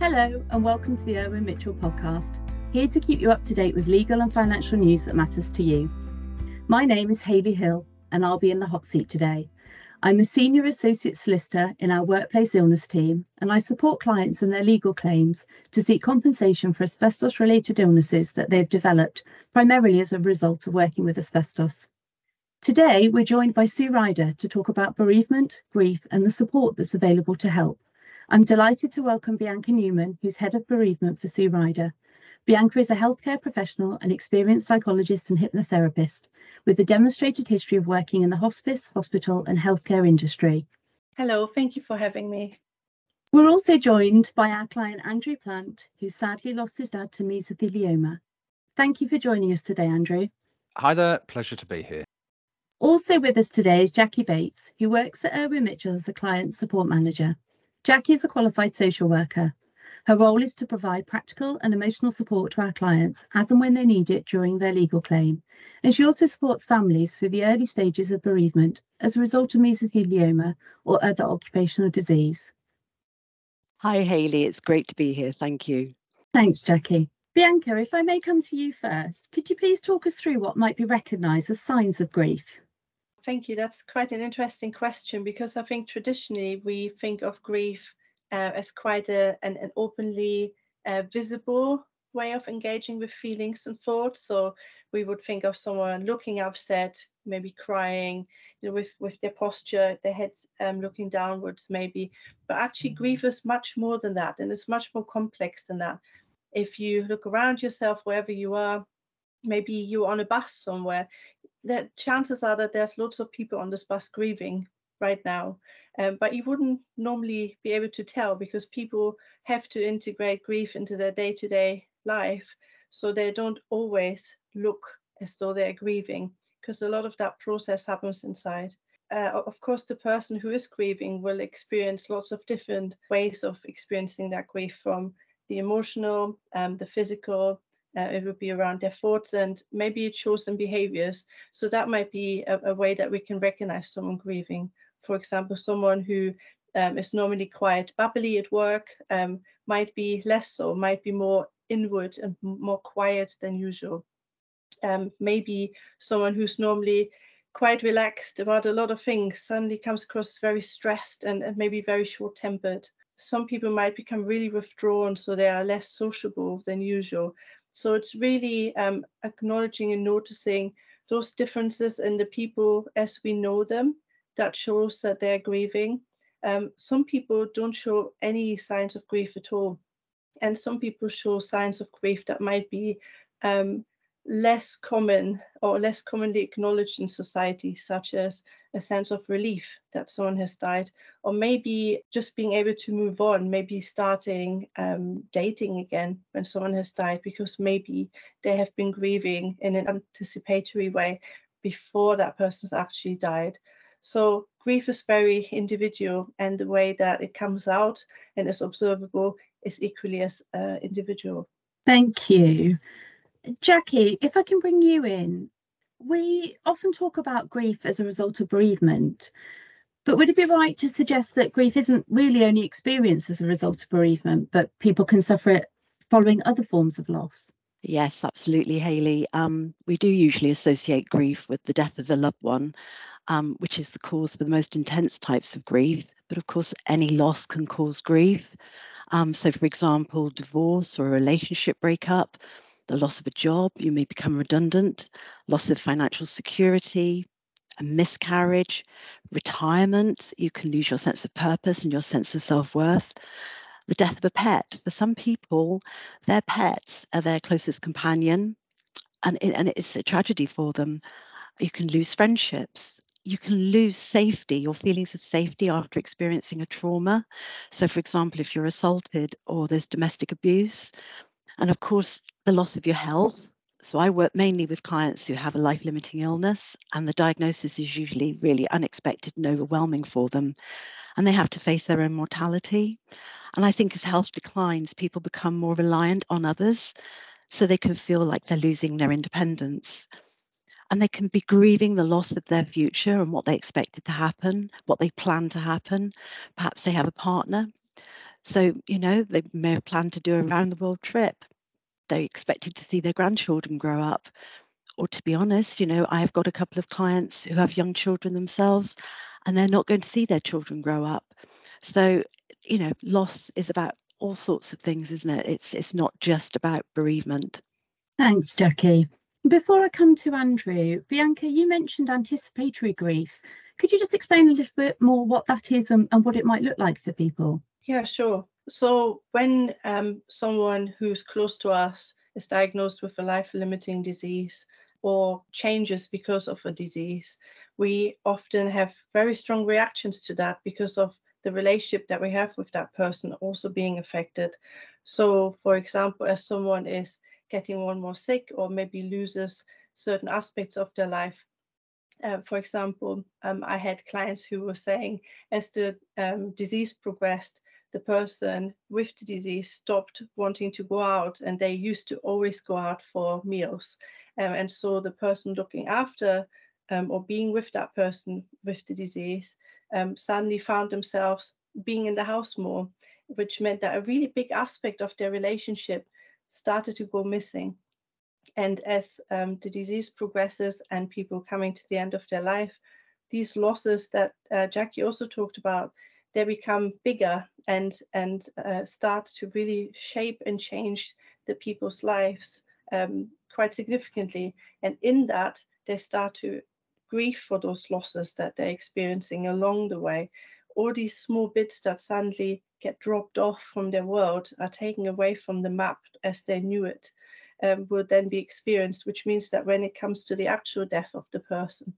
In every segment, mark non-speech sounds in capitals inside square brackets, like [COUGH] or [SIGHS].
Hello, and welcome to the Irwin Mitchell podcast, here to keep you up to date with legal and financial news that matters to you. My name is Hayley Hill, and I'll be in the hot seat today. I'm a senior associate solicitor in our workplace illness team, and I support clients in their legal claims to seek compensation for asbestos related illnesses that they've developed, primarily as a result of working with asbestos. Today, we're joined by Sue Ryder to talk about bereavement, grief, and the support that's available to help. I'm delighted to welcome Bianca Neumann, who's Head of Bereavement for Sue Ryder. Bianca is a healthcare professional and experienced psychologist and hypnotherapist with a demonstrated history of working in the hospice, hospital, and healthcare industry. Hello, thank you for having me. We're also joined by our client Andrew Plant, who sadly lost his dad to mesothelioma. Thank you for joining us today, Andrew. Hi there, pleasure to be here. Also with us today is Jacquie Bates, who works at Irwin Mitchell as a client support manager. Jacquie is a qualified social worker. Her role is to provide practical and emotional support to our clients as and when they need it during their legal claim. And she also supports families through the early stages of bereavement as a result of mesothelioma or other occupational disease. Hi, Hayley. It's great to be here. Thank you. Thanks, Jacquie. Bianca, if I may come to you first, could you please talk us through what might be recognised as signs of grief? Thank you. That's quite an interesting question because I think traditionally we think of grief uh, as quite a, an, an openly uh, visible way of engaging with feelings and thoughts. So we would think of someone looking upset, maybe crying, you know, with with their posture, their head um, looking downwards, maybe. But actually, grief is much more than that, and it's much more complex than that. If you look around yourself, wherever you are, maybe you're on a bus somewhere, that chances are that there's lots of people on this bus grieving right now. Um, but you wouldn't normally be able to tell because people have to integrate grief into their day to day life. So they don't always look as though they're grieving because a lot of that process happens inside. Uh, of course, the person who is grieving will experience lots of different ways of experiencing that grief from the emotional, um, the physical, uh, it would be around their thoughts and maybe it shows some behaviors. So that might be a, a way that we can recognize someone grieving. For example, someone who um, is normally quite bubbly at work um, might be less so, might be more inward and more quiet than usual. Um, maybe someone who's normally quite relaxed about a lot of things suddenly comes across very stressed and, and maybe very short tempered. Some people might become really withdrawn, so they are less sociable than usual. So it's really um, acknowledging and noticing those differences in the people as we know them that shows that they're grieving. Um, some people don't show any signs of grief at all. And some people show signs of grief that might be um, less common or less commonly acknowledged in society, such as a sense of relief that someone has died, or maybe just being able to move on, maybe starting um, dating again when someone has died, because maybe they have been grieving in an anticipatory way before that person's actually died. So grief is very individual, and the way that it comes out and is observable is equally as uh, individual. Thank you. Jacquie, if I can bring you in, we often talk about grief as a result of bereavement, but would it be right to suggest that grief isn't really only experienced as a result of bereavement, but people can suffer it following other forms of loss? Yes, absolutely, Hayley. Um, we do usually associate grief with the death of a loved one, um, which is the cause for the most intense types of grief. But of course, any loss can cause grief. Um, so, for example, divorce or a relationship breakup the loss of a job, you may become redundant, loss of financial security, a miscarriage, retirement, you can lose your sense of purpose and your sense of self worth. The death of a pet. For some people, their pets are their closest companion, and, it, and it's a tragedy for them. You can lose friendships. You can lose safety, your feelings of safety after experiencing a trauma. So, for example, if you're assaulted or there's domestic abuse, and of course, the loss of your health. So I work mainly with clients who have a life limiting illness, and the diagnosis is usually really unexpected and overwhelming for them. And they have to face their own mortality. And I think as health declines, people become more reliant on others so they can feel like they're losing their independence. And they can be grieving the loss of their future and what they expected to happen, what they plan to happen. Perhaps they have a partner So, you know, they may have planned to do a round the world trip. They expected to see their grandchildren grow up. Or to be honest, you know, I have got a couple of clients who have young children themselves and they're not going to see their children grow up. So, you know, loss is about all sorts of things, isn't it? It's it's not just about bereavement. Thanks, Jacquie. Before I come to Andrew, Bianca, you mentioned anticipatory grief. Could you just explain a little bit more what that is and, and what it might look like for people? Yeah, sure. So when um, someone who's close to us is diagnosed with a life-limiting disease or changes because of a disease, we often have very strong reactions to that because of the relationship that we have with that person also being affected. So, for example, as someone is getting more and more sick or maybe loses certain aspects of their life, uh, for example, um, I had clients who were saying as the um, disease progressed, the person with the disease stopped wanting to go out and they used to always go out for meals. Um, and so the person looking after um, or being with that person with the disease um, suddenly found themselves being in the house more, which meant that a really big aspect of their relationship started to go missing. And as um, the disease progresses and people coming to the end of their life, these losses that uh, Jacquie also talked about, they become bigger and and uh, start to really shape and change the people's lives um, quite significantly. And in that, they start to grief for those losses that they're experiencing along the way. All these small bits that suddenly get dropped off from their world are taken away from the map as they knew it, um, will then be experienced, which means that when it comes to the actual death of the person,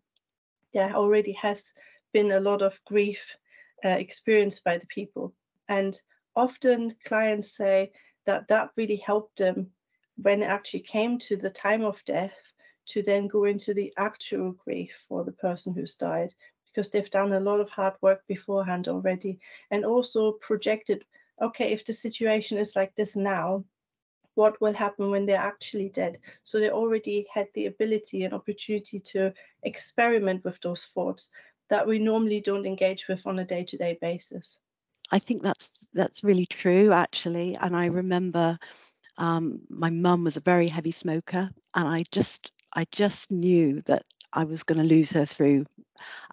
there already has been a lot of grief uh, experienced by the people. And often clients say that that really helped them when it actually came to the time of death to then go into the actual grief for the person who's died because they've done a lot of hard work beforehand already and also projected okay if the situation is like this now what will happen when they're actually dead so they already had the ability and opportunity to experiment with those thoughts that we normally don't engage with on a day-to-day basis i think that's that's really true actually and i remember um, my mum was a very heavy smoker and i just I just knew that I was going to lose her through,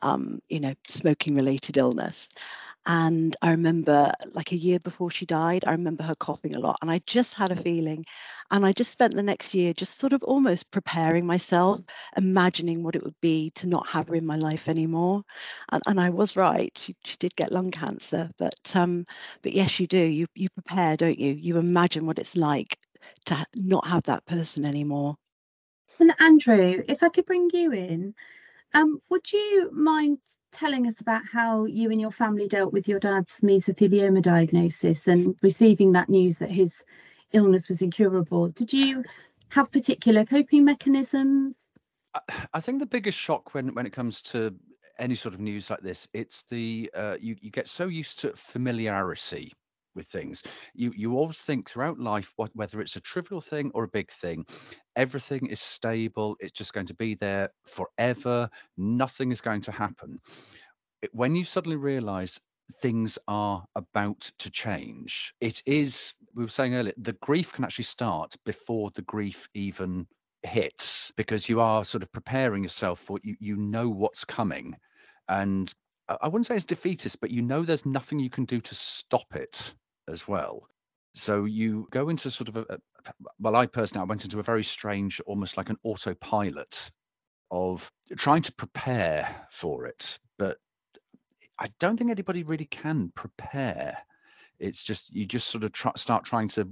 um, you know, smoking related illness. And I remember, like a year before she died, I remember her coughing a lot. And I just had a feeling. And I just spent the next year just sort of almost preparing myself, imagining what it would be to not have her in my life anymore. And, and I was right. She, she did get lung cancer. But um, but yes, you do. You, you prepare, don't you? You imagine what it's like to not have that person anymore. And Andrew, if I could bring you in, um, would you mind telling us about how you and your family dealt with your dad's mesothelioma diagnosis and receiving that news that his illness was incurable? Did you have particular coping mechanisms? I [SIGHS] think the biggest shock when when it comes to any sort of news like this, it's the uh, you you get so used to familiarity with things. You you always think throughout life, what, whether it's a trivial thing or a big thing, everything is stable. It's just going to be there forever. Nothing is going to happen. It, when you suddenly realize things are about to change, it is. We were saying earlier, the grief can actually start before the grief even hits because you are sort of preparing yourself for you. You know what's coming, and uh, I wouldn't say it's defeatist, but you know there's nothing you can do to stop it as well. So you go into sort of a, a well, I personally I went into a very strange, almost like an autopilot of trying to prepare for it, but I don't think anybody really can prepare. It's just you just sort of try, start trying to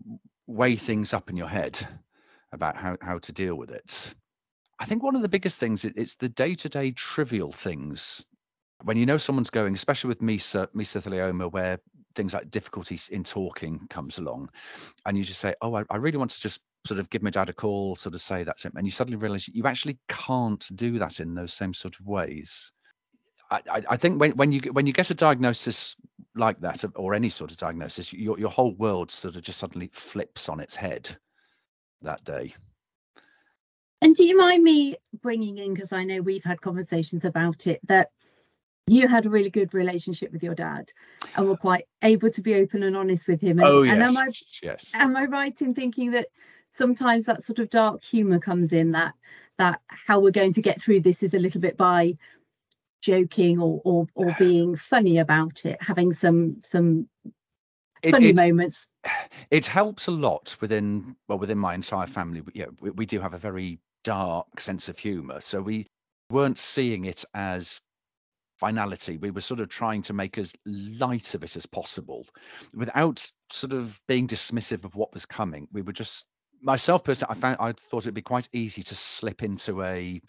weigh things up in your head about how how to deal with it. I think one of the biggest things it's the day to day trivial things when you know someone's going, especially with mesothelioma, where things like difficulties in talking comes along, and you just say, "Oh, I, I really want to just sort of give my dad a call, sort of say that's it," and you suddenly realize you actually can't do that in those same sort of ways. I, I, think when, when you when you get a diagnosis like that, or any sort of diagnosis, your your whole world sort of just suddenly flips on its head that day. And do you mind me bringing in, because I know we've had conversations about it, that you had a really good relationship with your dad and were quite able to be open and honest with him. And, oh yes, and am I yes. am I right in thinking that sometimes that sort of dark humour comes in that that how we're going to get through this is a little bit by joking or or, or [SIGHS] being funny about it, having some some funny it, moments. [SIGHS] It helps a lot within well within my entire family. Yeah, we, we do have a very dark sense of humour, so we weren't seeing it as finality. We were sort of trying to make as light of it as possible without sort of being dismissive of what was coming. We were just myself personally, I found I thought it'd be quite easy to slip into a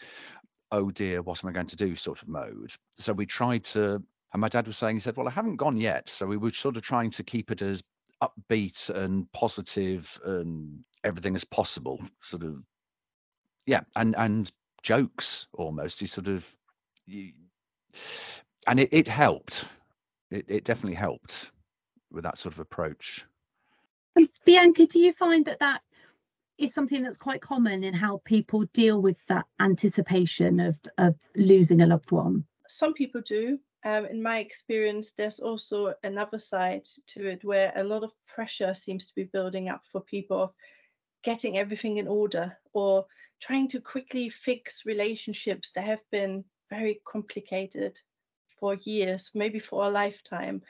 oh dear, what am I going to do sort of mode. So we tried to and my dad was saying, he said, Well, I haven't gone yet. So we were sort of trying to keep it as upbeat and positive and everything as possible. Sort of yeah, and and jokes almost. He sort of you, and it, it helped. It, it definitely helped with that sort of approach. And Bianca, do you find that that is something that's quite common in how people deal with that anticipation of of losing a loved one? Some people do. Um, in my experience, there's also another side to it where a lot of pressure seems to be building up for people of getting everything in order or trying to quickly fix relationships that have been very complicated for years, maybe for a lifetime,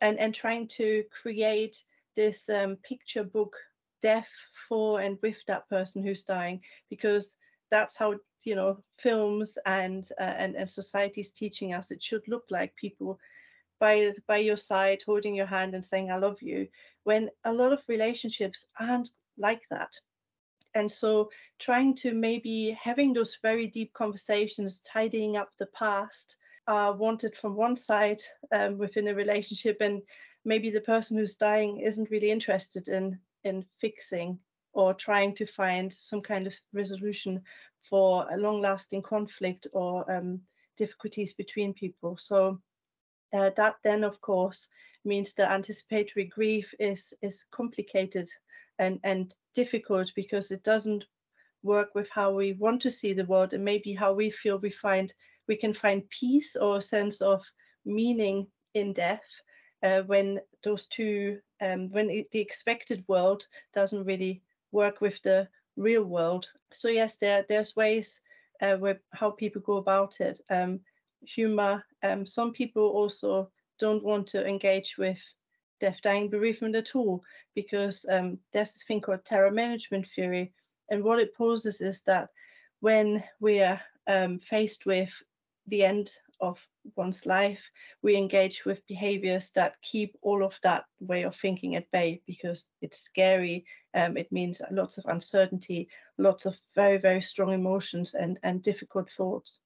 and, and trying to create this um, picture book death for and with that person who's dying, because that's how you know films and uh, and and society's teaching us it should look like. People by by your side holding your hand and saying i love you when a lot of relationships aren't like that and so trying to maybe having those very deep conversations tidying up the past are wanted from one side um, within a relationship and maybe the person who's dying isn't really interested in in fixing or trying to find some kind of resolution for a long lasting conflict or um, difficulties between people. So uh, that then of course means that anticipatory grief is is complicated and and difficult because it doesn't work with how we want to see the world and maybe how we feel we find we can find peace or a sense of meaning in death uh, when those two um, when it, the expected world doesn't really work with the real world. So yes there there's ways uh, where how people go about it. Um, humor um, some people also don't want to engage with death dying bereavement at all because um, there's this thing called terror management theory and what it poses is that when we are um, faced with the end of one's life, we engage with behaviors that keep all of that way of thinking at bay because it's scary. Um, it means lots of uncertainty, lots of very, very strong emotions and, and difficult thoughts.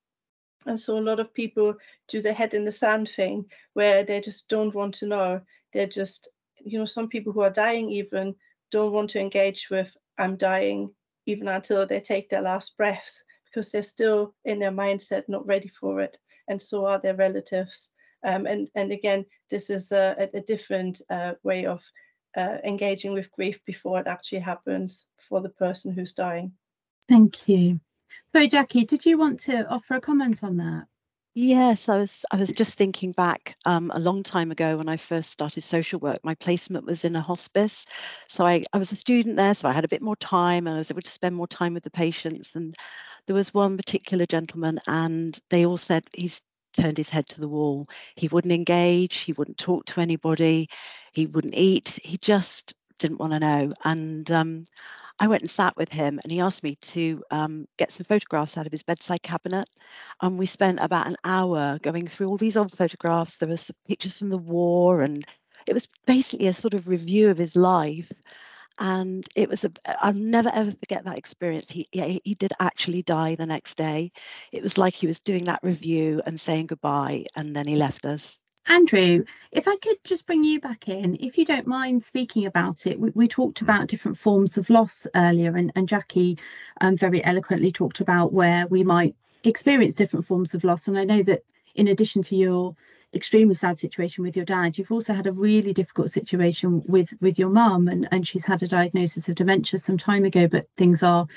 And so a lot of people do the head in the sand thing where they just don't want to know. They're just, you know, some people who are dying even don't want to engage with, I'm dying, even until they take their last breaths because they're still in their mindset not ready for it and so are their relatives. Um, and and again this is a, a different uh, way of uh, engaging with grief before it actually happens for the person who's dying. Thank you. Sorry, jacquie did you want to offer a comment on that Yes, I was I was just thinking back um, a long time ago when I first started social work. My placement was in a hospice. So I, I was a student there, so I had a bit more time and I was able to spend more time with the patients. And there was one particular gentleman and they all said he's turned his head to the wall. He wouldn't engage, he wouldn't talk to anybody, he wouldn't eat, he just didn't want to know. And um, I went and sat with him and he asked me to um, get some photographs out of his bedside cabinet. And we spent about an hour going through all these old photographs. There were some pictures from the war and it was basically a sort of review of his life. And it was a, I'll never ever forget that experience. He, he did actually die the next day. It was like he was doing that review and saying goodbye, and then he left us. Andrew, if I could just bring you back in, if you don't mind speaking about it, we, we talked about different forms of loss earlier, and, and Jacquie um, very eloquently talked about where we might experience different forms of loss. And I know that in addition to your extremely sad situation with your dad, you've also had a really difficult situation with with your mum, and, and she's had a diagnosis of dementia some time ago, but things are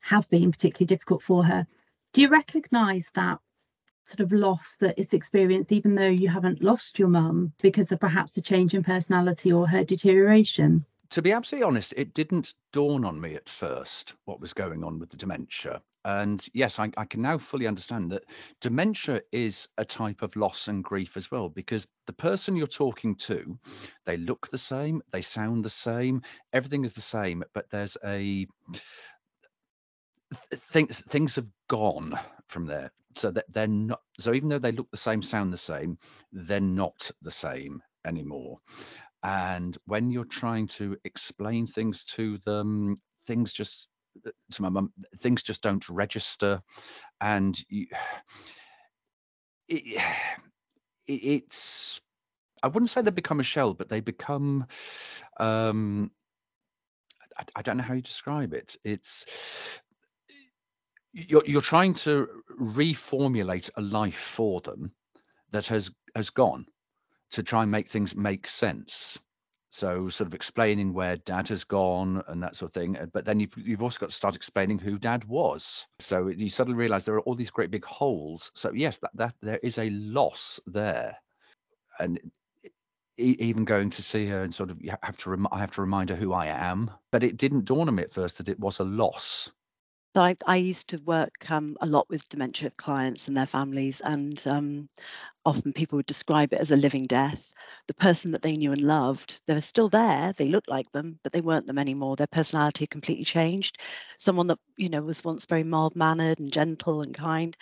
have been particularly difficult for her. Do you recognise that sort of loss that it's experienced even though you haven't lost your mum because of perhaps a change in personality or her deterioration? To be absolutely honest, it didn't dawn on me at first what was going on with the dementia. And yes, I, I, can now fully understand that dementia is a type of loss and grief as well, because the person you're talking to, they look the same, they sound the same, everything is the same, but there's a things things have gone from there so that they're not so even though they look the same sound the same they're not the same anymore. And when you're trying to explain things to them things just uh, to my mum things just don't register. And you [SIGHS] it, [SIGHS] it, it's i wouldn't say they become a shell but they become um I, I don't know how you describe it. It's you're, you're trying to reformulate a life for them that has has gone to try and make things make sense. So sort of explaining where dad has gone and that sort of thing but then you've, you've also got to start explaining who dad was. So you suddenly realize there are all these great big holes. So yes that, that there is a loss there. And even going to see her and sort of have to rem- I have to remind her who I am. But it didn't dawn on me at first that it was a loss so I, I used to work um, a lot with dementia clients and their families, and um, often people would describe it as a living death. The person that they knew and loved, they were still there. They looked like them, but they weren't them anymore. Their personality completely changed. Someone that you know was once very mild mannered and gentle and kind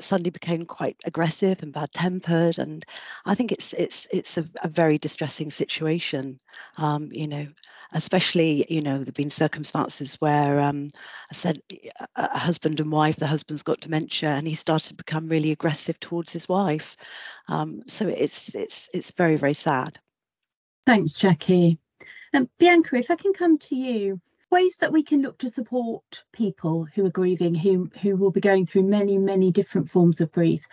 suddenly became quite aggressive and bad tempered and i think it's it's it's a, a very distressing situation um, you know especially you know there've been circumstances where um, i said a husband and wife the husband's got dementia and he started to become really aggressive towards his wife. Um, so it's it's it's very very sad. Thanks jacquie. Um, bianca if i can come to you ways that we can look to support people who are grieving, who who will be going through many, many different forms of grief.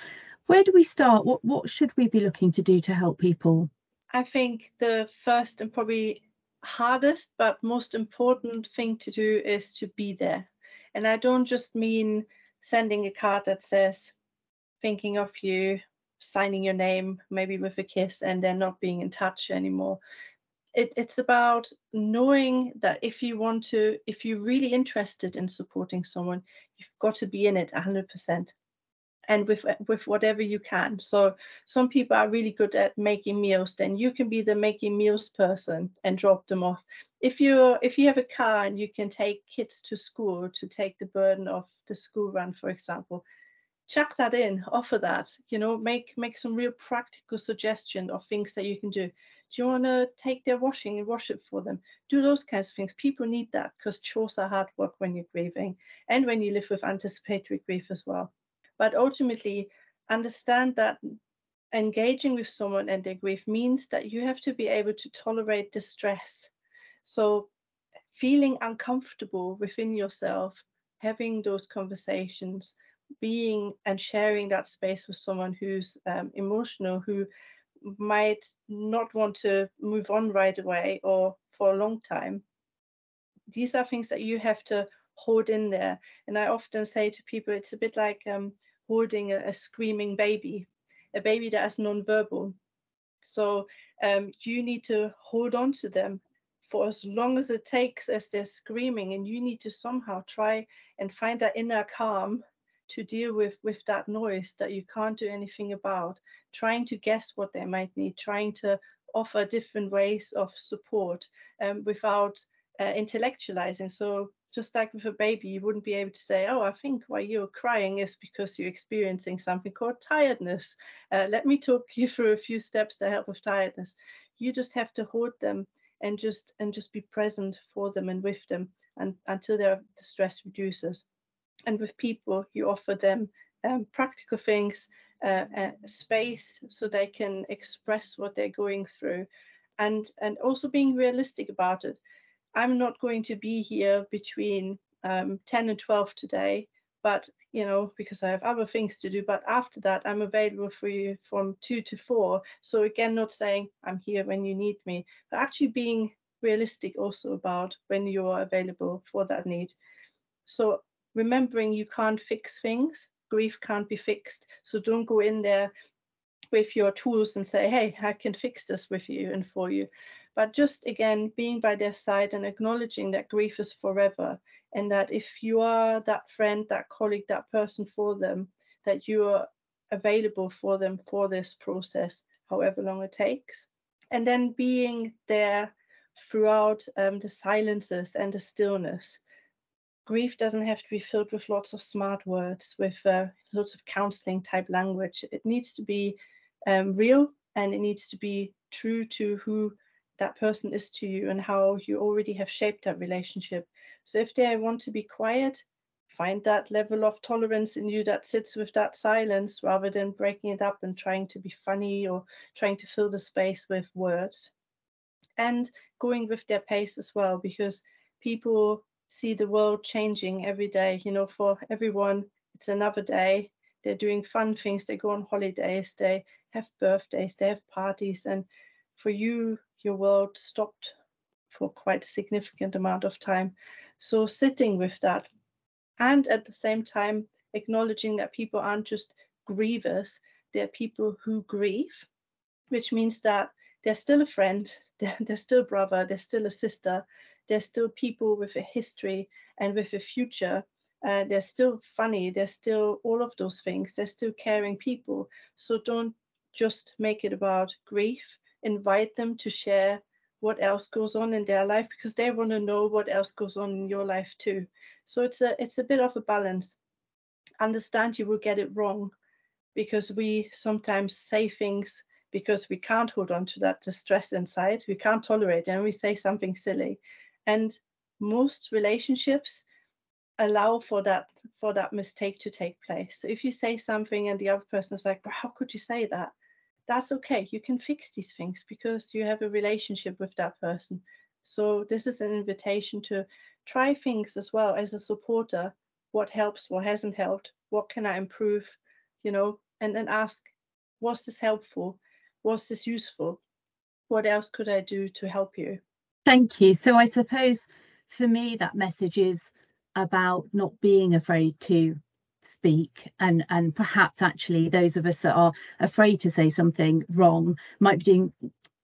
Where do we start? What what should we be looking to do to help people? I think the first and probably hardest but most important thing to do is to be there. And I don't just mean sending a card that says thinking of you, signing your name, maybe with a kiss, and then not being in touch anymore it, it's about knowing that if you want to, if you're really interested in supporting someone, you've got to be in it 100% and with with whatever you can. So some people are really good at making meals. Then you can be the making meals person and drop them off. If you if you have a car and you can take kids to school to take the burden of the school run, for example, chuck that in, offer that. You know, make make some real practical suggestion of things that you can do. Do you want to take their washing and wash it for them? Do those kinds of things. People need that because chores are hard work when you're grieving and when you live with anticipatory grief as well. But ultimately, understand that engaging with someone and their grief means that you have to be able to tolerate distress. So, feeling uncomfortable within yourself, having those conversations, being and sharing that space with someone who's um, emotional, who might not want to move on right away or for a long time. These are things that you have to hold in there. And I often say to people, it's a bit like um, holding a, a, screaming baby, a baby that is non-verbal. So um, you need to hold on to them for as long as it takes as they're screaming, and you need to somehow try and find that inner calm to deal with with that noise that you can't do anything about trying to guess what they might need trying to offer different ways of support um, without uh, intellectualizing. So just like with a baby you wouldn't be able to say oh i think why you're crying is because you're experiencing something called tiredness. Uh, let me talk you through a few steps to help with tiredness. You just have to hold them and just and just be present for them and with them and until their distress reduces. And with people, you offer them um, practical things, uh, uh, space so they can express what they're going through, and and also being realistic about it. I'm not going to be here between um, 10 and 12 today, but you know because I have other things to do. But after that, I'm available for you from two to four. So again, not saying I'm here when you need me, but actually being realistic also about when you are available for that need. So remembering you can't fix things, grief can't be fixed. So don't go in there with your tools and say, hey, I can fix this with you and for you. But just again, being by their side and acknowledging that grief is forever and that if you are that friend, that colleague, that person for them, that you are available for them for this process, however long it takes. And then being there throughout um, the silences and the stillness. Grief doesn't have to be filled with lots of smart words, with uh, lots of counseling type language. It needs to be um, real and it needs to be true to who that person is to you and how you already have shaped that relationship. So if they want to be quiet, find that level of tolerance in you that sits with that silence rather than breaking it up and trying to be funny or trying to fill the space with words. And going with their pace as well, because people see the world changing every day. You know, for everyone, it's another day. They're doing fun things, they go on holidays, they have birthdays, they have parties. And for you, your world stopped for quite a significant amount of time. So sitting with that and at the same time acknowledging that people aren't just grievers, they're people who grieve, which means that they're still a friend, [LAUGHS] they're, they're still brother, they're still a sister, they're still people with a history and with a future. Uh, they're still funny, they're still all of those things, they're still caring people. So don't just make it about grief, invite them to share what else goes on in their life because they want to know what else goes on in your life too. So it's a it's a bit of a balance. Understand you will get it wrong because we sometimes say things because we can't hold on to that distress inside. We can't tolerate and we say something silly. And most relationships allow for that for that mistake to take place. So if you say something and the other person is like, how could you say that? That's okay. You can fix these things because you have a relationship with that person. So this is an invitation to try things as well as a supporter. What helps, what hasn't helped, what can I improve, you know, and then ask, was this helpful? Was this useful? What else could I do to help you? Thank you. So I suppose for me that message is about not being afraid to speak and and perhaps actually those of us that are afraid to say something wrong might be doing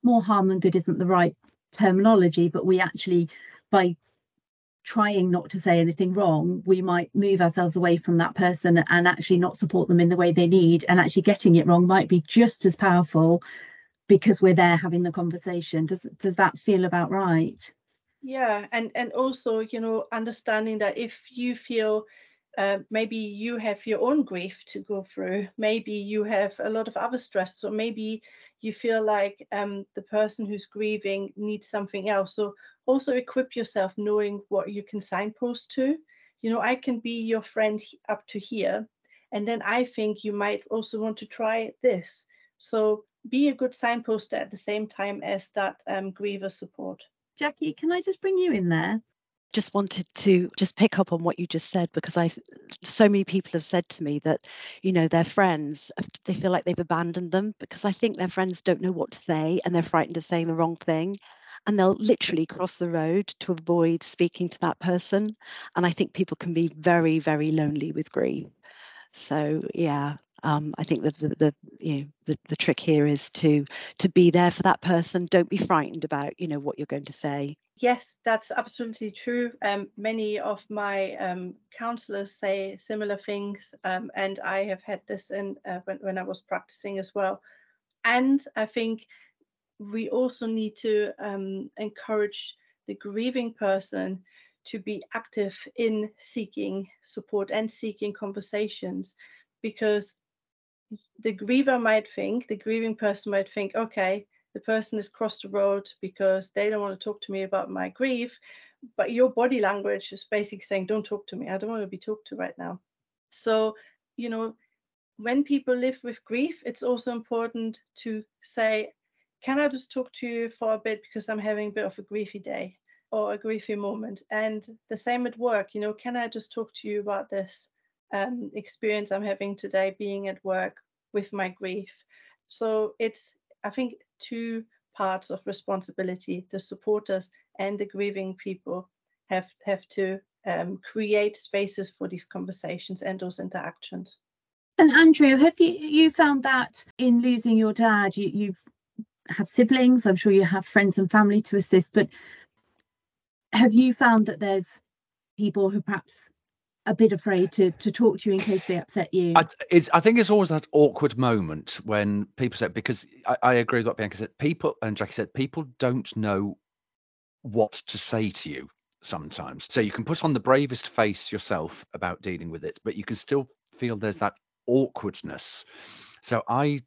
more harm than good isn't the right terminology but we actually by trying not to say anything wrong, we might move ourselves away from that person and actually not support them in the way they need. And actually getting it wrong might be just as powerful because we're there having the conversation. Does does that feel about right? Yeah, and and also, you know, understanding that if you feel uh, maybe you have your own grief to go through, maybe you have a lot of other stress, or maybe you feel like um, the person who's grieving needs something else. So also equip yourself knowing what you can signpost to. You know, I can be your friend up to here. And then I think you might also want to try this. So be a good signpost at the same time as that um, griever support. Jacquie, can I just bring you in there? just wanted to just pick up on what you just said because I so many people have said to me that you know their friends they feel like they've abandoned them because I think their friends don't know what to say and they're frightened of saying the wrong thing and they'll literally cross the road to avoid speaking to that person and I think people can be very very lonely with grief so yeah um, I think that the, the you know the, the trick here is to to be there for that person don't be frightened about you know what you're going to say yes, that's absolutely true. Um, many of my um, counselors say similar things, um, and I have had this in uh, when, when I was practicing as well. And I think we also need to um, encourage the grieving person to be active in seeking support and seeking conversations because the griever might think, the grieving person might think, okay, the person has crossed the road because they don't want to talk to me about my grief but your body language is basically saying don't talk to me. I don't want to be talked to right now. So you know when people live with grief it's also important to say can i just talk to you for a bit because i'm having a bit of a griefy day or a griefy moment? And the same at work you know can i just talk to you about this um, experience i'm having today being at work with my grief so it's i think two parts of responsibility. The supporters and the grieving people have have to um, create spaces for these conversations and those interactions. And Andrew, have you you found that in losing your dad, you, you've have siblings, I'm sure you have friends and family to assist, but have you found that there's people who perhaps a bit afraid to to talk to you in case they upset you? I, I think it's always that awkward moment when people say because I, I agree with what Bianca said. People and Jacquie said people don't know what to say to you sometimes. So you can put on the bravest face yourself about dealing with it, but you can still feel there's that awkwardness. So I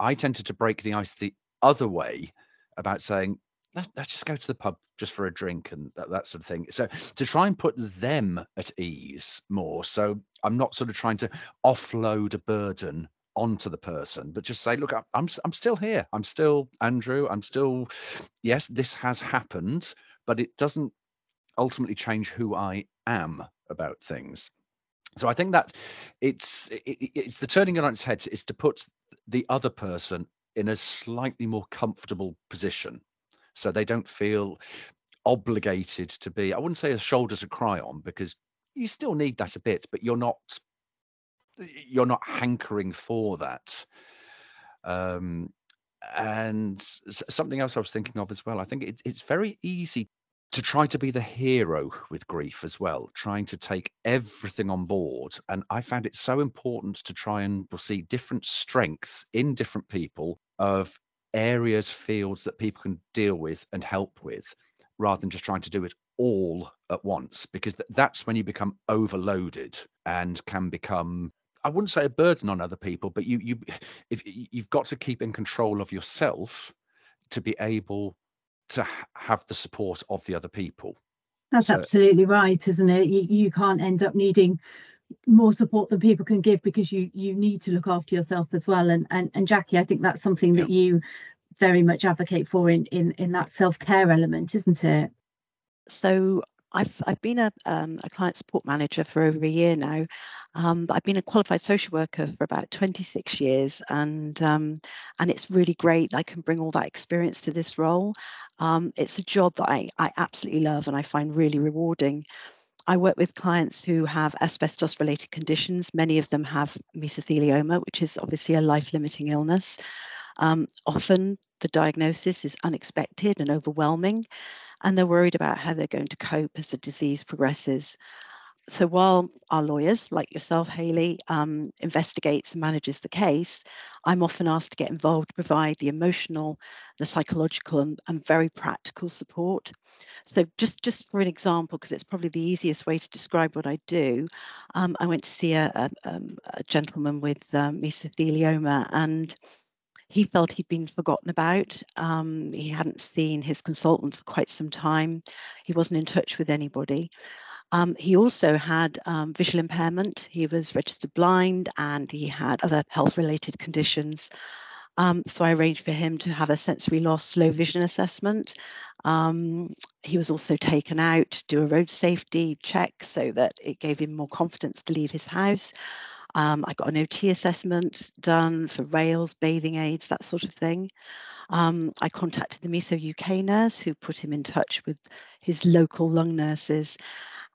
I tended to break the ice the other way about saying, let's, let's just go to the pub just for a drink and that, that sort of thing. So to try and put them at ease more. So I'm not sort of trying to offload a burden onto the person but just say look I'm I'm still here I'm still Andrew I'm still yes this has happened but it doesn't ultimately change who I am about things so I think that it's it, it's the turning it on its head is to put the other person in a slightly more comfortable position so they don't feel obligated to be i wouldn't say a shoulder to cry on because you still need that a bit but you're not you're not hankering for that um and something else i was thinking of as well i think it's, it's very easy to try to be the hero with grief as well, trying to take everything on board. And I found it so important to try and see different strengths in different people of areas, fields that people can deal with and help with, rather than just trying to do it all at once, because th- that's when you become overloaded and can become I wouldn't say a burden on other people, but you you if you've got to keep in control of yourself to be able to have the support of the other people. That's so, absolutely right, isn't it? You, you can't end up needing more support than people can give because you you need to look after yourself as well. And and, and Jacquie, I think that's something that yeah. you very much advocate for in in in that self-care element, isn't it? So I've I've been a um, a client support manager for over a year now. Um, I've been a qualified social worker for about 26 years, and um, and it's really great. I can bring all that experience to this role. Um, it's a job that I I absolutely love and I find really rewarding. I work with clients who have asbestos related conditions. Many of them have mesothelioma, which is obviously a life limiting illness. Um, often the diagnosis is unexpected and overwhelming, and they're worried about how they're going to cope as the disease progresses. So while our lawyers, like yourself, Hayley, um, investigates and manages the case, I'm often asked to get involved to provide the emotional, the psychological, and, and very practical support. So just just for an example, because it's probably the easiest way to describe what I do, um, I went to see a, a, um, a gentleman with um, mesothelioma and he felt he'd been forgotten about. Um, he hadn't seen his consultant for quite some time. He wasn't in touch with anybody. Um, he also had um, visual impairment. He was registered blind and he had other health related conditions. Um, so I arranged for him to have a sensory loss low vision assessment. Um, he was also taken out to do a road safety check so that it gave him more confidence to leave his house. Um, I got an OT assessment done for rails, bathing aids, that sort of thing. Um, I contacted the Meso UK nurse who put him in touch with his local lung nurses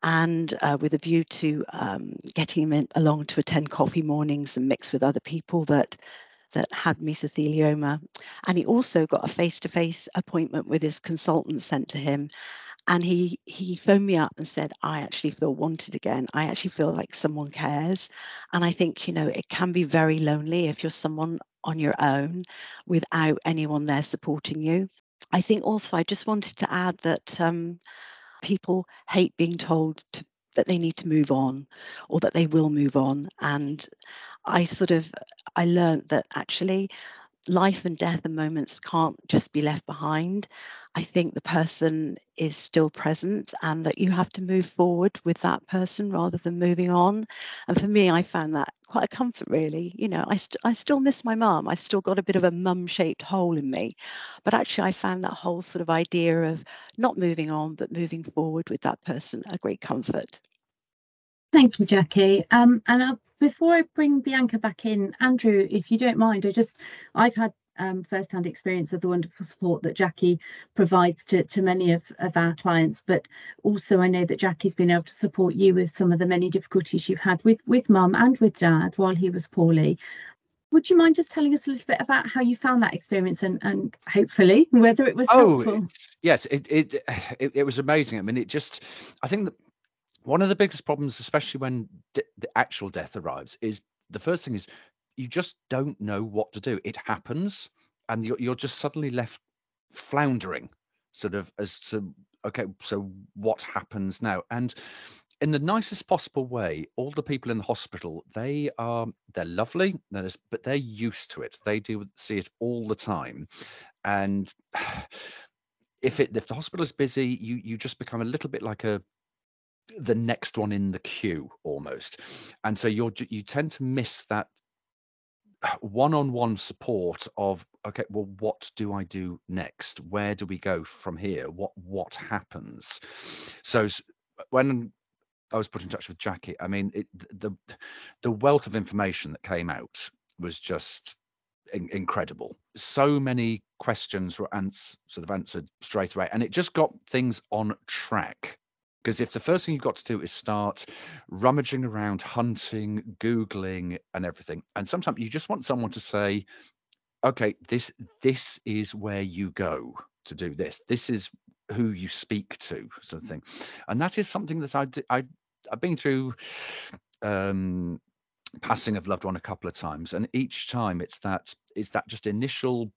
and uh, with a view to um, getting him along to attend coffee mornings and mix with other people that that had mesothelioma. And he also got a face-to-face appointment with his consultant sent to him. And he he phoned me up and said i actually feel wanted again. I actually feel like someone cares. And i think you know it can be very lonely if you're someone on your own without anyone there supporting you. I think also i just wanted to add that um, people hate being told to, that they need to move on or that they will move on and i sort of i learned that actually life and death and moments can't just be left behind. I think the person is still present and that you have to move forward with that person rather than moving on. And for me, I found that quite a comfort, really. You know, I, st- I still miss my mum. I still got a bit of a mum shaped hole in me. But actually, I found that whole sort of idea of not moving on, but moving forward with that person a great comfort. Thank you, Jacquie. Um, and I'll before I bring Bianca back in, Andrew, if you don't mind, I just I've had um, first-hand experience of the wonderful support that Jacquie provides to, to many of, of our clients, but also I know that Jacquie's been able to support you with some of the many difficulties you've had with, with mum and with dad while he was poorly. Would you mind just telling us a little bit about how you found that experience and, and hopefully [LAUGHS] whether it was oh, helpful? yes, it, it, [SIGHS] it it was amazing. I mean, it just I think that one of the biggest problems, especially when the actual death arrives, is the first thing is you just don't know what to do. It happens, and you're, you're just suddenly left floundering, sort of as to okay, so what happens now? And in the nicest possible way, all the people in the hospital they are they're lovely, they're but they're used to it. They do see it all the time, and [SIGHS] if it if the hospital is busy, you you just become a little bit like a the next one in the queue almost and so you're you tend to miss that one-on-one support of okay well what do i do next? Where do we go from here? What what happens? So when i was put in touch with jacquie i mean it, the the wealth of information that came out was just in, incredible. So many questions were ans- sort of answered straight away and it just got things on track because if the first thing you've got to do is start rummaging around, hunting, Googling, and everything, and sometimes you just want someone to say, okay, this this is where you go to do this. This is who you speak to, sort of thing. And that is something that I, I I've been through um passing of loved one a couple of times and each time it's that it's that just initial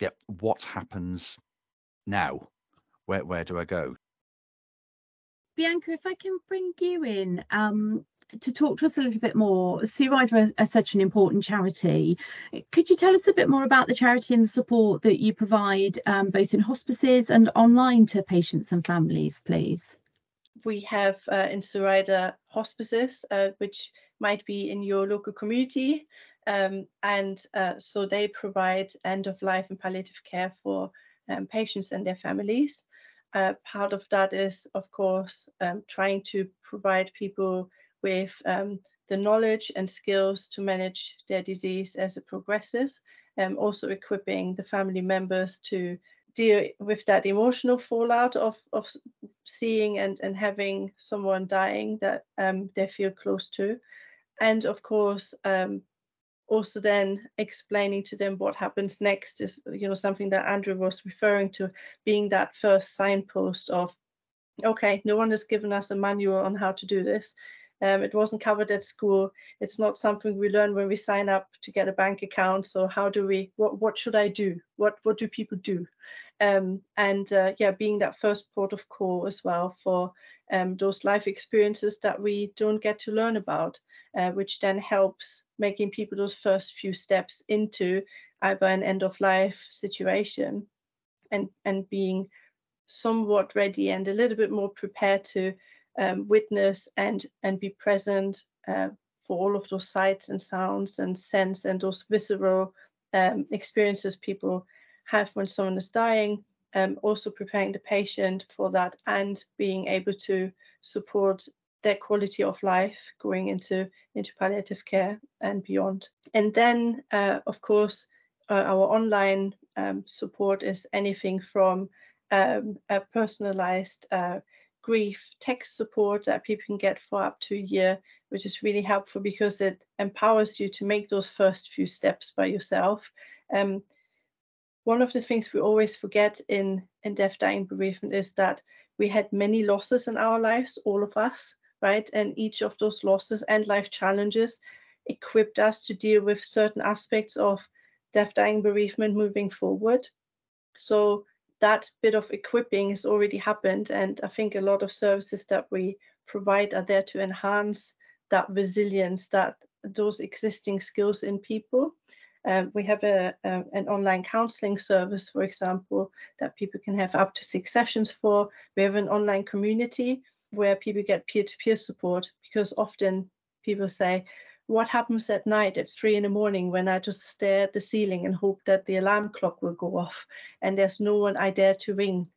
yeah what happens now where where do i go Bianca, if I can bring you in um, to talk to us a little bit more. Sue Ryder are, such an important charity. Could you tell us a bit more about the charity and the support that you provide um, both in hospices and online to patients and families, please? We have uh, in Sue Ryder hospices, uh, which might be in your local community. Um, and uh, so they provide end of life and palliative care for um, patients and their families. Part of that is, of course, um, trying to provide people with um, the knowledge and skills to manage their disease as it progresses, and um, also equipping the family members to deal with that emotional fallout of, of seeing and, and having someone dying that um, they feel close to. And of course, um, also then explaining to them what happens next is you know something that andrew was referring to being that first signpost of okay no one has given us a manual on how to do this. Um, it wasn't covered at school. It's not something we learn when we sign up to get a bank account. So how do we what what should i do? What what do people do um, and uh, yeah being that first port of call as well for um, those life experiences that we don't get to learn about uh, which then helps making people those first few steps into either an end of life situation and and being somewhat ready and a little bit more prepared to um, witness and and be present uh, for all of those sights and sounds and sense and those visceral um, experiences people have when someone is dying um, also preparing the patient for that and being able to support their quality of life going into into palliative care and beyond. And then, uh, of course, uh, our online um, support is anything from um, a personalized uh, grief text support that people can get for up to a year, which is really helpful because it empowers you to make those first few steps by yourself. Um, one of the things we always forget in in death dying bereavement is that we had many losses in our lives all of us right? And each of those losses and life challenges equipped us to deal with certain aspects of death, dying, bereavement moving forward. So that bit of equipping has already happened. And I think a lot of services that we provide are there to enhance that resilience, that those existing skills in people. Um, we have a, a, an online counseling service, for example, that people can have up to six sessions for. We have an online community where people get peer-to-peer support because often people say, what happens at night at three in the morning when I just stare at the ceiling and hope that the alarm clock will go off and there's no one I dare to ring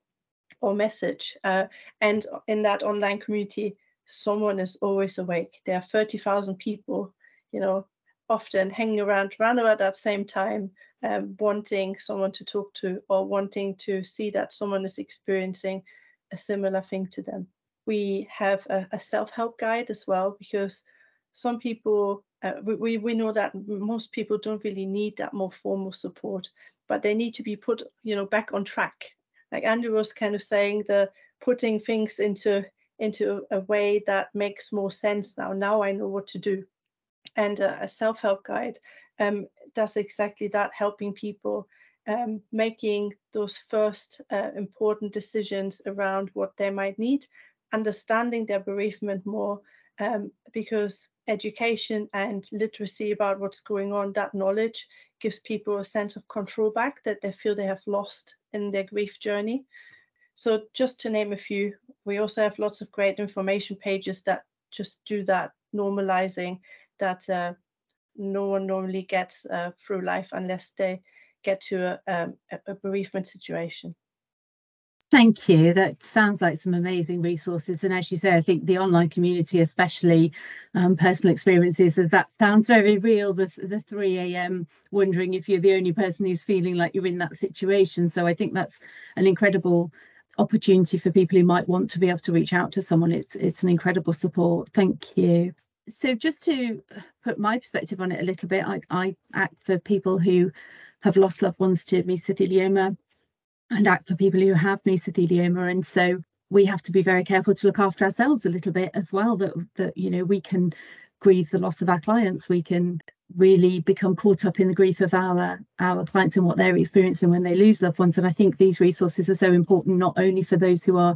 or message. Uh, and in that online community, someone is always awake. There are 30,000 people, you know, often hanging around around about that same time um, wanting someone to talk to or wanting to see that someone is experiencing a similar thing to them. We have a, a self-help guide as well because some people uh, we, we know that most people don't really need that more formal support but they need to be put you know back on track. Like andrew was kind of saying the putting things into into a way that makes more sense now. Now i know what to do and uh, a self-help guide um, does exactly that helping people um, making those first uh, important decisions around what they might need understanding their bereavement more um, because education and literacy about what's going on, that knowledge gives people a sense of control back that they feel they have lost in their grief journey. So just to name a few, we also have lots of great information pages that just do that normalizing that uh, no one normally gets uh, through life unless they get to a, um, a bereavement situation. Thank you. That sounds like some amazing resources. And as you say, I think the online community, especially um, personal experiences, that, that sounds very real. The, the 3 a.m. wondering if you're the only person who's feeling like you're in that situation. So I think that's an incredible opportunity for people who might want to be able to reach out to someone. It's, it's an incredible support. Thank you. So just to put my perspective on it a little bit, I, I act for people who have lost loved ones to mesothelioma and act for people who have mesothelioma. And so we have to be very careful to look after ourselves a little bit as well, that, that you know, we can grieve the loss of our clients. We can really become caught up in the grief of our our clients and what they're experiencing when they lose loved ones. And I think these resources are so important, not only for those who are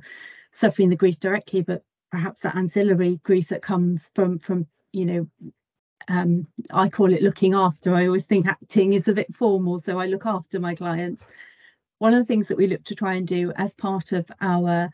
suffering the grief directly, but perhaps that ancillary grief that comes from from you know um, I call it looking after. I always think acting is a bit formal, so I look after my clients one of the things that we look to try and do as part of our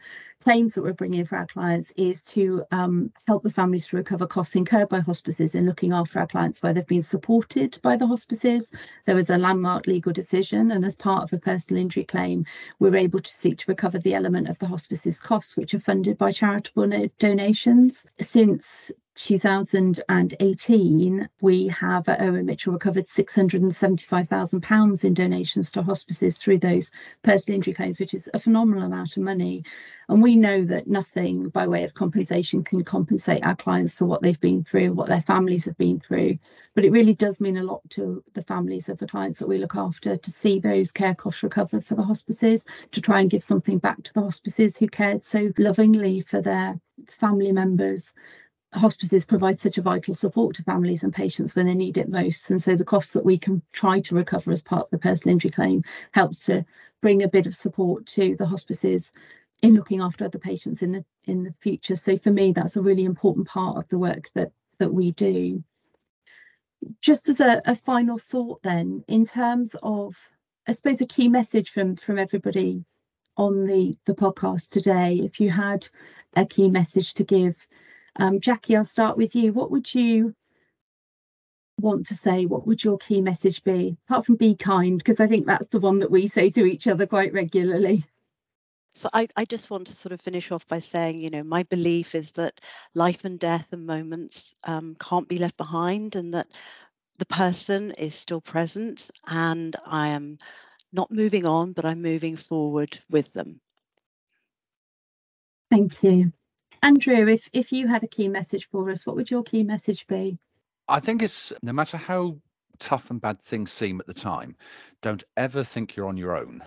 claims that we're bringing in for our clients is to um, help the families to recover costs incurred by hospices in looking after our clients where they've been supported by the hospices. There was a landmark legal decision, and as part of a personal injury claim, we are able to seek to recover the element of the hospice's costs, which are funded by charitable donations. Since 2018, we have at Irwin Mitchell recovered £675,000 in donations to hospices through those personal injury claims, which is a phenomenal amount of money. And we know that nothing by way of compensation can compensate our clients for what they've been through, what their families have been through. But it really does mean a lot to the families of the clients that we look after to see those care costs recovered for the hospices, to try and give something back to the hospices who cared so lovingly for their family members hospices provide such a vital support to families and patients when they need it most. And so the costs that we can try to recover as part of the personal injury claim helps to bring a bit of support to the hospices in looking after other patients in the in the future. So for me, that's a really important part of the work that that we do. Just as a, a final thought then, in terms of I suppose a key message from from everybody on the the podcast today, if you had a key message to give um, Jacquie, I'll start with you. What would you want to say? What would your key message be? Apart from be kind, because I think that's the one that we say to each other quite regularly. So I, I just want to sort of finish off by saying, you know, my belief is that life and death and moments um, can't be left behind and that the person is still present and I am not moving on, but I'm moving forward with them. Thank you. Andrew, if, if you had a key message for us, what would your key message be? I think it's no matter how tough and bad things seem at the time, don't ever think you're on your own.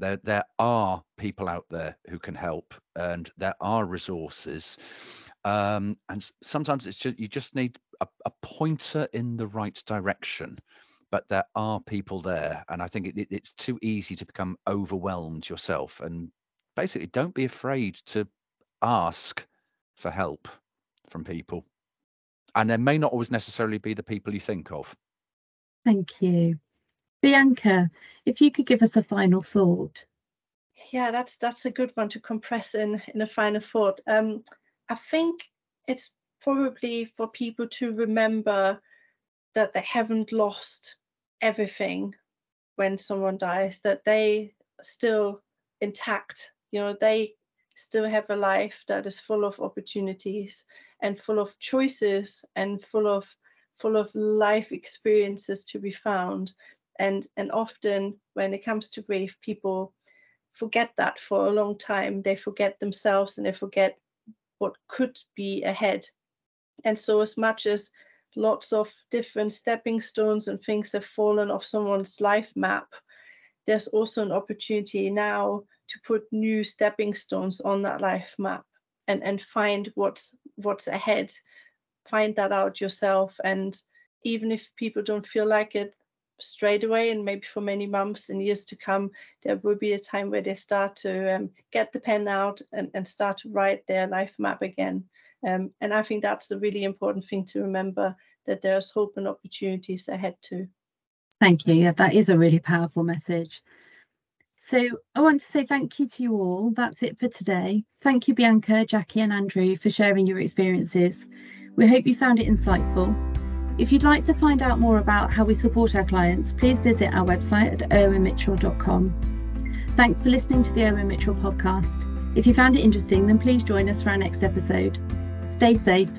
There, there are people out there who can help, and there are resources. Um, and sometimes it's just you just need a, a, pointer in the right direction. But there are people there, and I think it, it, it's too easy to become overwhelmed yourself. And basically, don't be afraid to ask for help from people. And there may not always necessarily be the people you think of. Thank you. Bianca, if you could give us a final thought. Yeah, that's that's a good one to compress in in a final thought. Um, I think it's probably for people to remember that they haven't lost everything when someone dies, that they still intact. You know, they still have a life that is full of opportunities and full of choices and full of full of life experiences to be found And, and often when it comes to grief, people forget that for a long time. They forget themselves and they forget what could be ahead. And so, as much as lots of different stepping stones and things have fallen off someone's life map, there's also an opportunity now to put new stepping stones on that life map and, and find what's what's ahead. Find that out yourself. And even if people don't feel like it straight away and maybe for many months and years to come there will be a time where they start to um, get the pen out and, and start to write their life map again um, and i think that's a really important thing to remember that there's hope and opportunities ahead too thank you yeah that is a really powerful message so i want to say thank you to you all that's it for today thank you bianca jacquie and andrew for sharing your experiences we hope you found it insightful if you'd like to find out more about how we support our clients, please visit our website at irwinmitchell.com. Thanks for listening to the Irwin Mitchell podcast. If you found it interesting, then please join us for our next episode. Stay safe